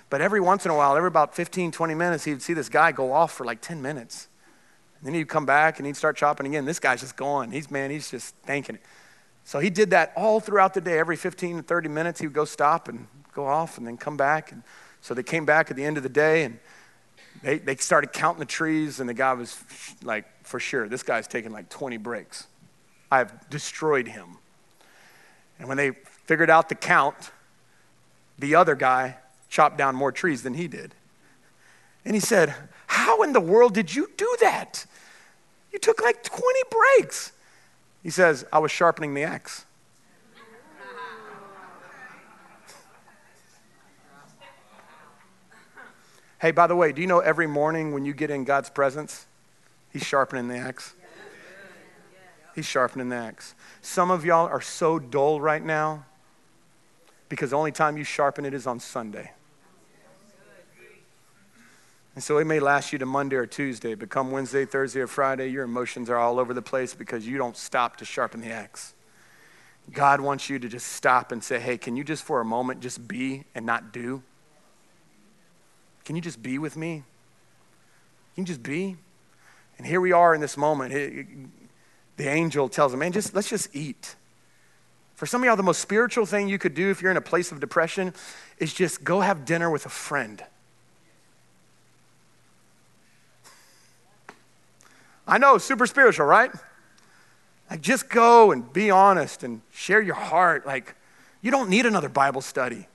But every once in a while, every about 15, 20 minutes, he'd see this guy go off for like 10 minutes. And then he'd come back and he'd start chopping again. This guy's just going. He's, man, he's just thanking it. So he did that all throughout the day. Every 15 to 30 minutes, he would go stop and go off and then come back. And so they came back at the end of the day and they, they started counting the trees. And the guy was like, for sure, this guy's taking like 20 breaks. I've destroyed him. And when they figured out the count, the other guy chopped down more trees than he did. And he said, How in the world did you do that? You took like 20 breaks. He says, I was sharpening the axe. Hey, by the way, do you know every morning when you get in God's presence, He's sharpening the axe? He's sharpening the axe. Some of y'all are so dull right now because the only time you sharpen it is on Sunday. And so it may last you to Monday or Tuesday, but come Wednesday, Thursday, or Friday, your emotions are all over the place because you don't stop to sharpen the axe. God wants you to just stop and say, hey, can you just for a moment just be and not do? Can you just be with me? Can you just be? And here we are in this moment. the angel tells him, man, just let's just eat. For some of y'all, the most spiritual thing you could do if you're in a place of depression is just go have dinner with a friend. I know, super spiritual, right? Like, just go and be honest and share your heart. Like, you don't need another Bible study.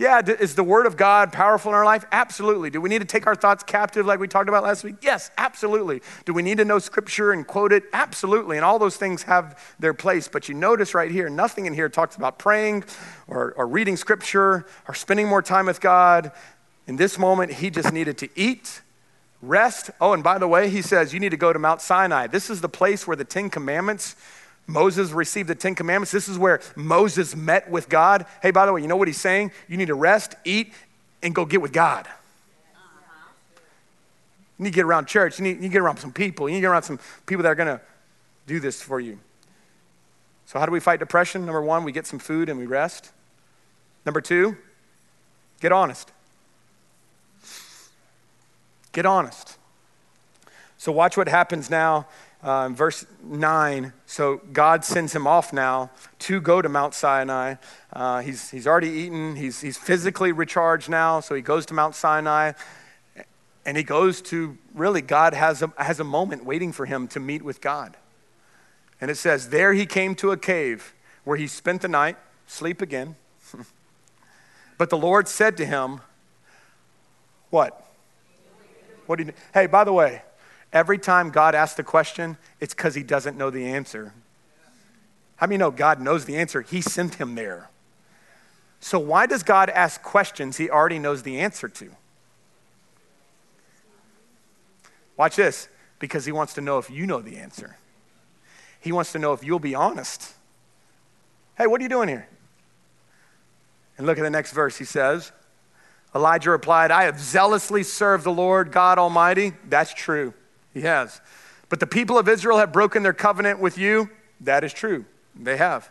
Yeah, is the Word of God powerful in our life? Absolutely. Do we need to take our thoughts captive like we talked about last week? Yes, absolutely. Do we need to know Scripture and quote it? Absolutely. And all those things have their place. But you notice right here, nothing in here talks about praying or, or reading Scripture or spending more time with God. In this moment, he just needed to eat Rest. Oh, and by the way, he says you need to go to Mount Sinai. This is the place where the Ten Commandments, Moses received the Ten Commandments. This is where Moses met with God. Hey, by the way, you know what he's saying? You need to rest, eat, and go get with God. You need to get around church. You need, you need to get around some people. You need to get around some people that are going to do this for you. So, how do we fight depression? Number one, we get some food and we rest. Number two, get honest. Get honest. So, watch what happens now uh, verse 9. So, God sends him off now to go to Mount Sinai. Uh, he's, he's already eaten, he's, he's physically recharged now. So, he goes to Mount Sinai and he goes to really, God has a, has a moment waiting for him to meet with God. And it says, There he came to a cave where he spent the night, sleep again. [LAUGHS] but the Lord said to him, What? What do you, hey, by the way, every time God asks the question, it's because he doesn't know the answer. How many know God knows the answer? He sent him there. So why does God ask questions he already knows the answer to? Watch this, because he wants to know if you know the answer. He wants to know if you'll be honest. Hey, what are you doing here? And look at the next verse. He says, Elijah replied, I have zealously served the Lord God Almighty. That's true. He has. But the people of Israel have broken their covenant with you. That is true. They have.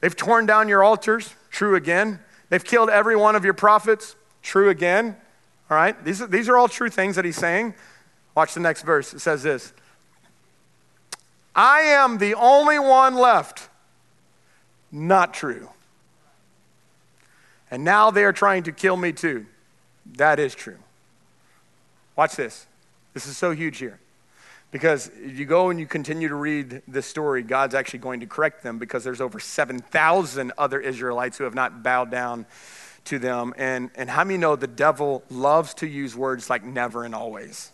They've torn down your altars. True again. They've killed every one of your prophets. True again. All right? These are, these are all true things that he's saying. Watch the next verse. It says this I am the only one left. Not true. And now they are trying to kill me too. That is true. Watch this. This is so huge here. Because you go and you continue to read this story, God's actually going to correct them because there's over 7,000 other Israelites who have not bowed down to them. And, and how many know the devil loves to use words like never and always?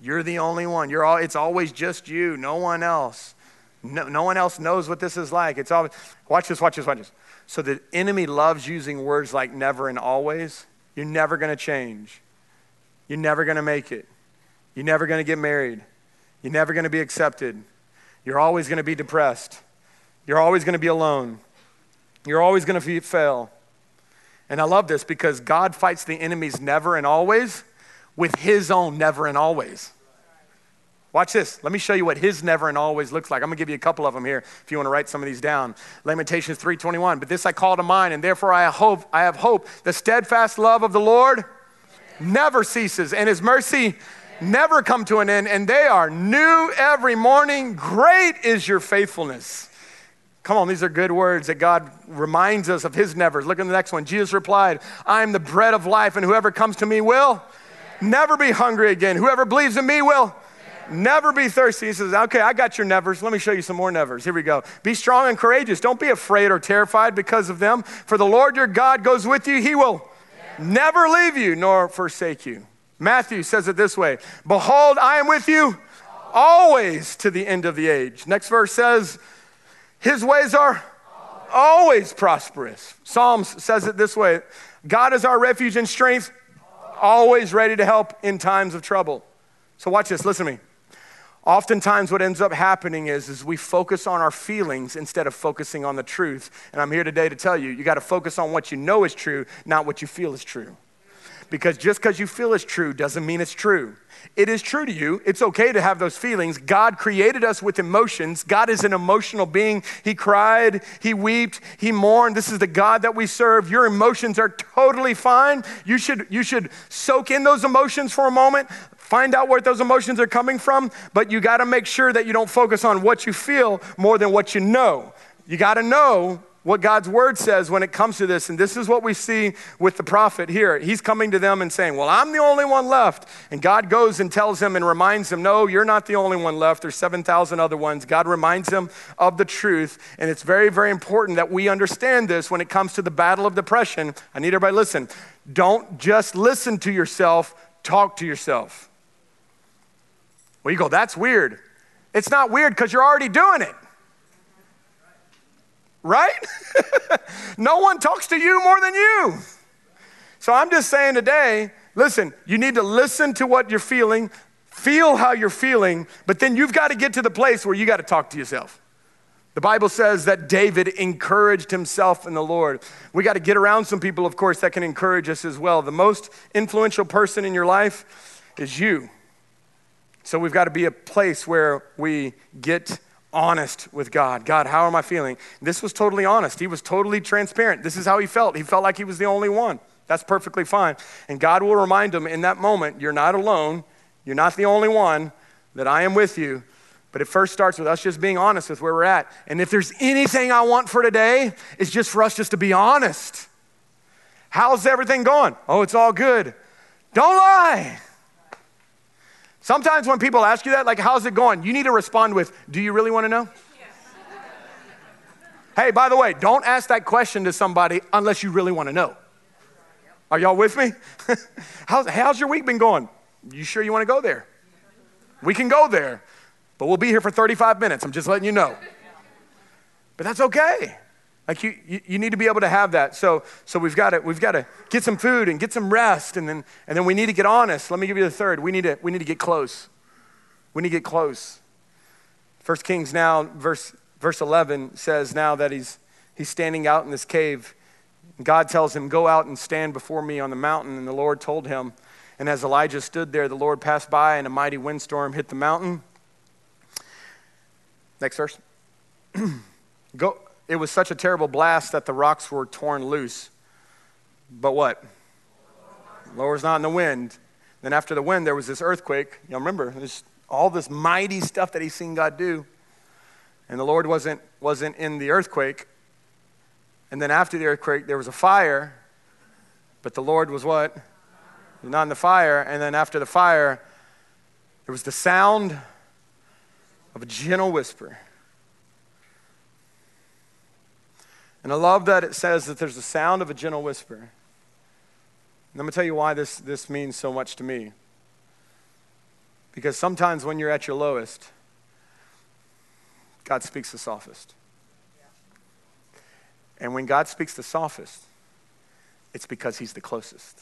You're the only one. You're all, it's always just you, no one else. No, no one else knows what this is like. It's always, watch this, watch this, watch this. So the enemy loves using words like never and always. You're never going to change. You're never going to make it. You're never going to get married. You're never going to be accepted. You're always going to be depressed. You're always going to be alone. You're always going to fail. And I love this because God fights the enemies never and always with his own never and always. Watch this. Let me show you what his never and always looks like. I'm going to give you a couple of them here if you want to write some of these down. Lamentations 3:21. But this I call to mind and therefore I hope I have hope the steadfast love of the Lord never ceases and his mercy never come to an end and they are new every morning. Great is your faithfulness. Come on, these are good words that God reminds us of his nevers. Look at the next one. Jesus replied, I am the bread of life, and whoever comes to me will never be hungry again. Whoever believes in me will never be thirsty. He says, Okay, I got your nevers. Let me show you some more nevers. Here we go. Be strong and courageous. Don't be afraid or terrified because of them. For the Lord your God goes with you. He will never leave you nor forsake you. Matthew says it this way Behold, I am with you always to the end of the age. Next verse says, his ways are always prosperous. Psalms says it this way God is our refuge and strength, always ready to help in times of trouble. So, watch this, listen to me. Oftentimes, what ends up happening is, is we focus on our feelings instead of focusing on the truth. And I'm here today to tell you, you got to focus on what you know is true, not what you feel is true. Because just because you feel it's true doesn't mean it's true. It is true to you. It's okay to have those feelings. God created us with emotions. God is an emotional being. He cried, He wept, He mourned. This is the God that we serve. Your emotions are totally fine. You should, you should soak in those emotions for a moment. Find out where those emotions are coming from, but you got to make sure that you don't focus on what you feel more than what you know. You got to know what God's word says when it comes to this. And this is what we see with the prophet here. He's coming to them and saying, Well, I'm the only one left. And God goes and tells him and reminds him, No, you're not the only one left. There's 7,000 other ones. God reminds him of the truth. And it's very, very important that we understand this when it comes to the battle of depression. I need everybody to listen. Don't just listen to yourself, talk to yourself. Well, you go, That's weird. It's not weird because you're already doing it right? [LAUGHS] no one talks to you more than you. So I'm just saying today, listen, you need to listen to what you're feeling, feel how you're feeling, but then you've got to get to the place where you got to talk to yourself. The Bible says that David encouraged himself in the Lord. We got to get around some people, of course, that can encourage us as well. The most influential person in your life is you. So we've got to be a place where we get honest with God. God, how am I feeling? This was totally honest. He was totally transparent. This is how he felt. He felt like he was the only one. That's perfectly fine. And God will remind him in that moment, you're not alone. You're not the only one, that I am with you. But it first starts with us just being honest with where we're at. And if there's anything I want for today, it's just for us just to be honest. How's everything going? Oh, it's all good. Don't lie. Sometimes when people ask you that, like, how's it going? You need to respond with, do you really want to know? Yes. hey, by the way, don't ask that question to somebody unless you really want to know. Are y'all with me? [LAUGHS] how's, how's your week been going? You sure you want to go there? We can go there, but we'll be here for 35 minutes. I'm just letting you know. But that's okay. Like you, you, need to be able to have that. So, so we've got to, we've got to get some food and get some rest, and then, and then we need to get honest. Let me give you the third. We need to, we need to get close. We need to get close. First Kings now, verse, verse 11 says now that he's, he's standing out in this cave. God tells him, Go out and stand before me on the mountain. And the Lord told him. And as Elijah stood there, the Lord passed by, and a mighty windstorm hit the mountain. Next verse. [CLEARS THROAT] Go, it was such a terrible blast that the rocks were torn loose. But what? Lower's not in the wind. Then after the wind, there was this earthquake. Y'all remember, there's all this mighty stuff that he's seen God do. And the Lord wasn't, wasn't in the earthquake. And then after the earthquake, there was a fire. But the Lord was what? Not in the fire. And then after the fire, there was the sound of a gentle whisper. And I love that it says that there's the sound of a gentle whisper. And I'm going to tell you why this, this means so much to me. Because sometimes when you're at your lowest, God speaks the softest. And when God speaks the softest, it's because he's the closest.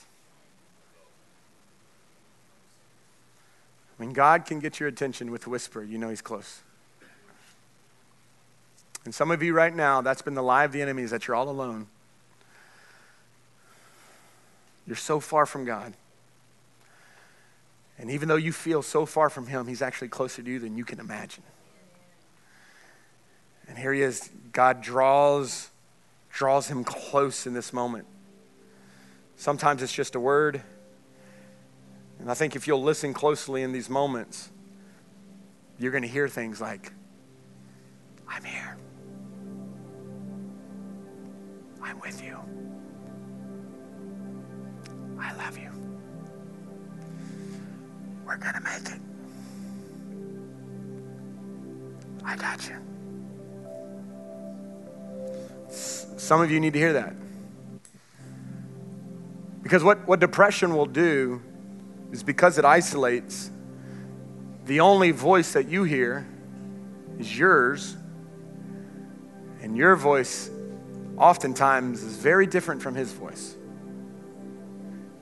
When God can get your attention with a whisper, you know he's close. And some of you right now, that's been the lie of the enemy is that you're all alone. You're so far from God. And even though you feel so far from him, he's actually closer to you than you can imagine. And here he is. God draws, draws him close in this moment. Sometimes it's just a word. And I think if you'll listen closely in these moments, you're going to hear things like, I'm here. I'm with you. I love you. We're going to make it. I got you. Some of you need to hear that. Because what, what depression will do is because it isolates, the only voice that you hear is yours. And your voice oftentimes is very different from his voice.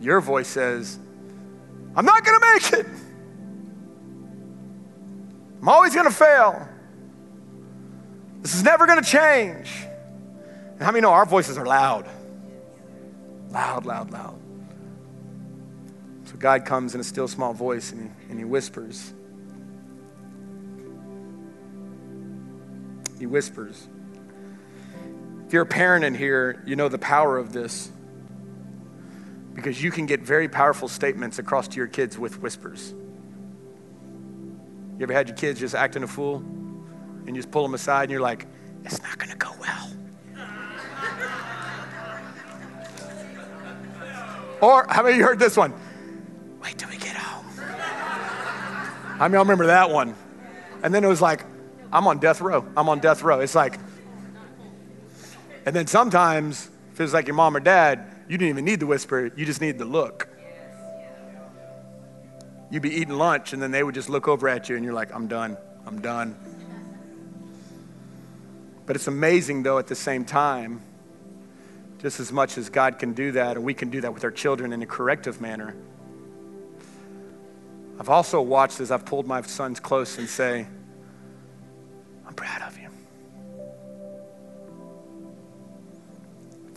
Your voice says, I'm not going to make it. I'm always going to fail. This is never going to change. And how many know our voices are loud? Loud, loud, loud. So God comes in a still small voice and he, and he whispers. He whispers. You're a parent in here, you know the power of this because you can get very powerful statements across to your kids with whispers. You ever had your kids just acting a fool and you just pull them aside and you're like, it's not going to go well. [LAUGHS] or how many of you heard this one? Wait till we get home. I mean, I remember that one. And then it was like, I'm on death row. I'm on death row. It's like, and then sometimes, if it's like your mom or dad, you didn't even need the whisper, you just need the look. You'd be eating lunch, and then they would just look over at you, and you're like, I'm done. I'm done. [LAUGHS] But it's amazing, though, at the same time, just as much as God can do that, and we can do that with our children in a corrective manner. I've also watched as I've pulled my sons close and say, I'm proud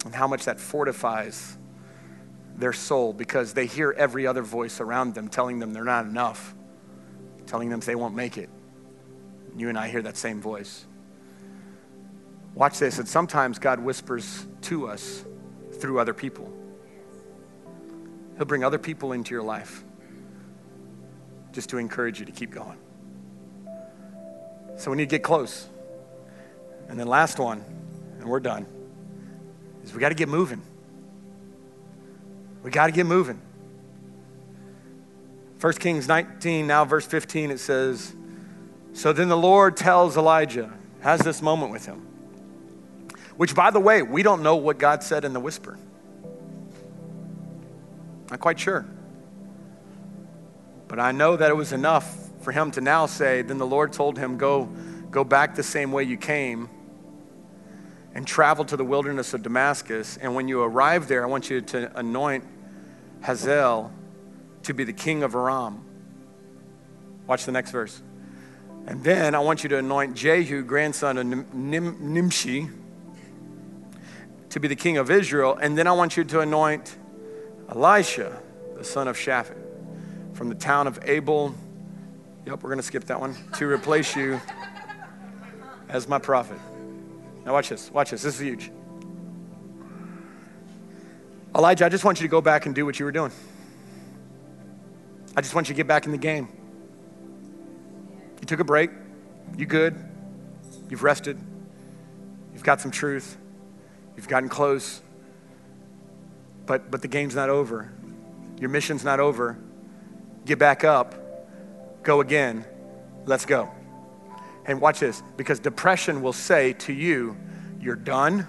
and how much that fortifies their soul because they hear every other voice around them telling them they're not enough, telling them they won't make it. You and I hear that same voice. Watch this, and sometimes God whispers to us through other people. He'll bring other people into your life just to encourage you to keep going. So we need to get close. And then, last one, and we're done is we got to get moving. We got to get moving. 1 Kings 19, now verse 15, it says, So then the Lord tells Elijah, has this moment with him. Which, by the way, we don't know what God said in the whisper. Not quite sure. But I know that it was enough for him to now say, Then the Lord told him, Go, go back the same way you came and travel to the wilderness of Damascus. And when you arrive there, I want you to anoint Hazael to be the king of Aram. Watch the next verse. And then I want you to anoint Jehu, grandson of Nim- Nimshi, to be the king of Israel. And then I want you to anoint Elisha, the son of Shaphat, from the town of Abel. Yep, we're going to skip that one. To replace you as my prophet. Now, watch this. Watch this. This is huge. Elijah, I just want you to go back and do what you were doing. I just want you to get back in the game. You took a break. You good. You've rested. You've got some truth. You've gotten close. But, but the game's not over. Your mission's not over. Get back up. Go again. Let's go. And watch this, because depression will say to you, You're done.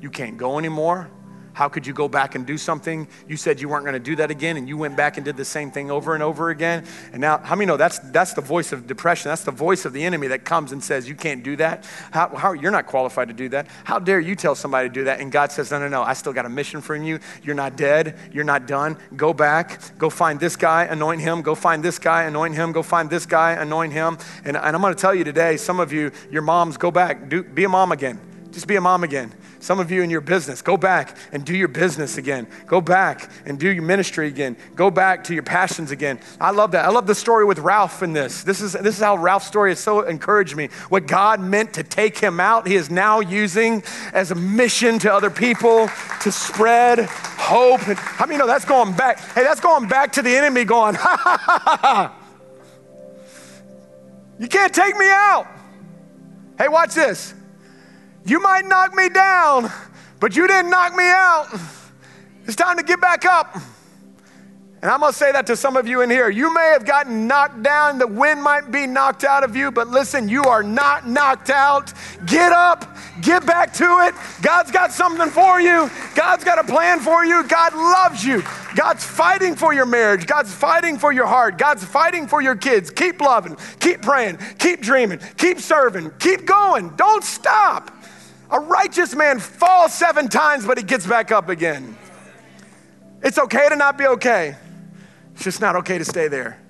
You can't go anymore. How could you go back and do something? You said you weren't going to do that again, and you went back and did the same thing over and over again. And now, how many know that's, that's the voice of depression? That's the voice of the enemy that comes and says, You can't do that. How, how, you're not qualified to do that. How dare you tell somebody to do that? And God says, No, no, no. I still got a mission for you. You're not dead. You're not done. Go back. Go find this guy, anoint him. Go find this guy, anoint him. Go find this guy, anoint him. And, and I'm going to tell you today, some of you, your moms, go back. Do, be a mom again. Just be a mom again. Some of you in your business, go back and do your business again. Go back and do your ministry again. Go back to your passions again. I love that. I love the story with Ralph in this. This is, this is how Ralph's story has so encouraged me. What God meant to take him out, he is now using as a mission to other people to spread hope. And how many know that's going back? Hey, that's going back to the enemy going, ha ha ha ha ha. You can't take me out. Hey, watch this. You might knock me down, but you didn't knock me out. It's time to get back up. And I'm gonna say that to some of you in here. You may have gotten knocked down, the wind might be knocked out of you, but listen, you are not knocked out. Get up, get back to it. God's got something for you, God's got a plan for you. God loves you. God's fighting for your marriage, God's fighting for your heart, God's fighting for your kids. Keep loving, keep praying, keep dreaming, keep serving, keep going. Don't stop. A righteous man falls seven times, but he gets back up again. It's okay to not be okay. It's just not okay to stay there.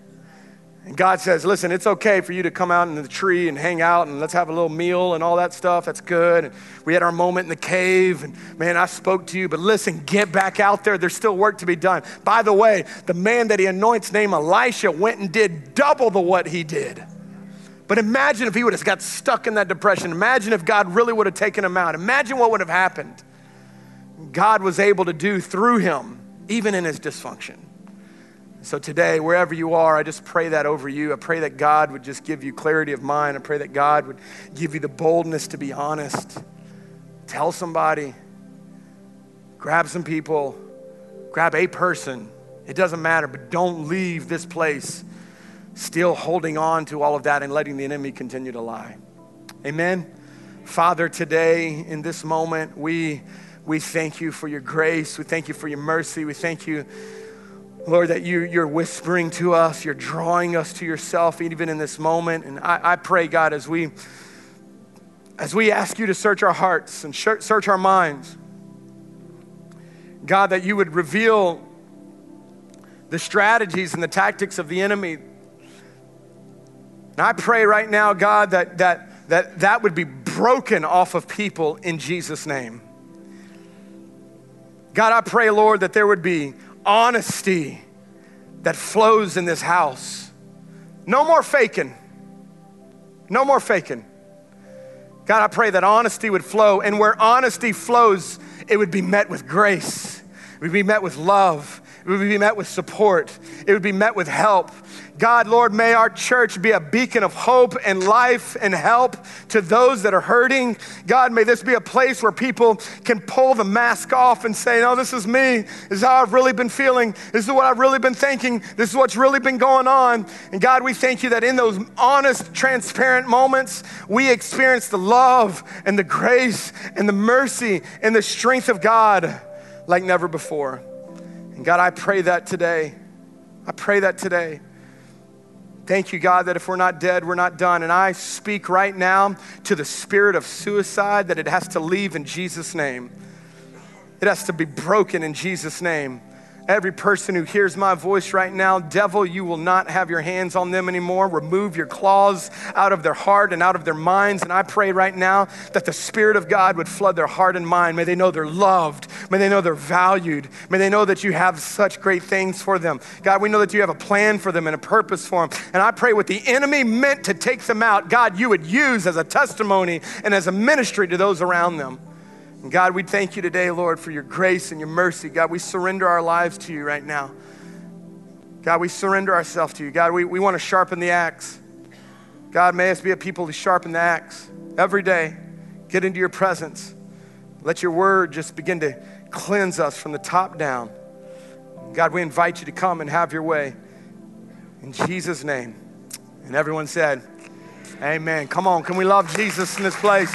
And God says, listen, it's okay for you to come out in the tree and hang out and let's have a little meal and all that stuff. That's good. And we had our moment in the cave and man, I spoke to you, but listen, get back out there. There's still work to be done. By the way, the man that he anoints named Elisha went and did double the what he did. But imagine if he would have got stuck in that depression. Imagine if God really would have taken him out. Imagine what would have happened. God was able to do through him, even in his dysfunction. So today, wherever you are, I just pray that over you. I pray that God would just give you clarity of mind. I pray that God would give you the boldness to be honest. Tell somebody, grab some people, grab a person. It doesn't matter, but don't leave this place still holding on to all of that and letting the enemy continue to lie. Amen. Father, today in this moment, we, we thank you for your grace. We thank you for your mercy. We thank you, Lord, that you, you're whispering to us, you're drawing us to yourself even in this moment. And I, I pray, God, as we as we ask you to search our hearts and search our minds, God, that you would reveal the strategies and the tactics of the enemy and I pray right now, God, that that, that, that would be broken off of people in Jesus' name. God, I pray, Lord, that there would be honesty that flows in this house. No more faking. No more faking. God, I pray that honesty would flow, and where honesty flows, it would be met with grace, it would be met with love, it would be met with support, it would be met with help, God, Lord, may our church be a beacon of hope and life and help to those that are hurting. God, may this be a place where people can pull the mask off and say, No, this is me. This is how I've really been feeling. This is what I've really been thinking. This is what's really been going on. And God, we thank you that in those honest, transparent moments, we experience the love and the grace and the mercy and the strength of God like never before. And God, I pray that today. I pray that today. Thank you, God, that if we're not dead, we're not done. And I speak right now to the spirit of suicide that it has to leave in Jesus' name. It has to be broken in Jesus' name. Every person who hears my voice right now, devil, you will not have your hands on them anymore. Remove your claws out of their heart and out of their minds. And I pray right now that the Spirit of God would flood their heart and mind. May they know they're loved. May they know they're valued. May they know that you have such great things for them. God, we know that you have a plan for them and a purpose for them. And I pray what the enemy meant to take them out, God, you would use as a testimony and as a ministry to those around them. And God, we thank you today, Lord, for your grace and your mercy. God, we surrender our lives to you right now. God, we surrender ourselves to you. God, we, we want to sharpen the axe. God, may us be a people who sharpen the axe every day. Get into your presence. Let your word just begin to cleanse us from the top down. God, we invite you to come and have your way. In Jesus' name. And everyone said, Amen. Come on, can we love Jesus in this place?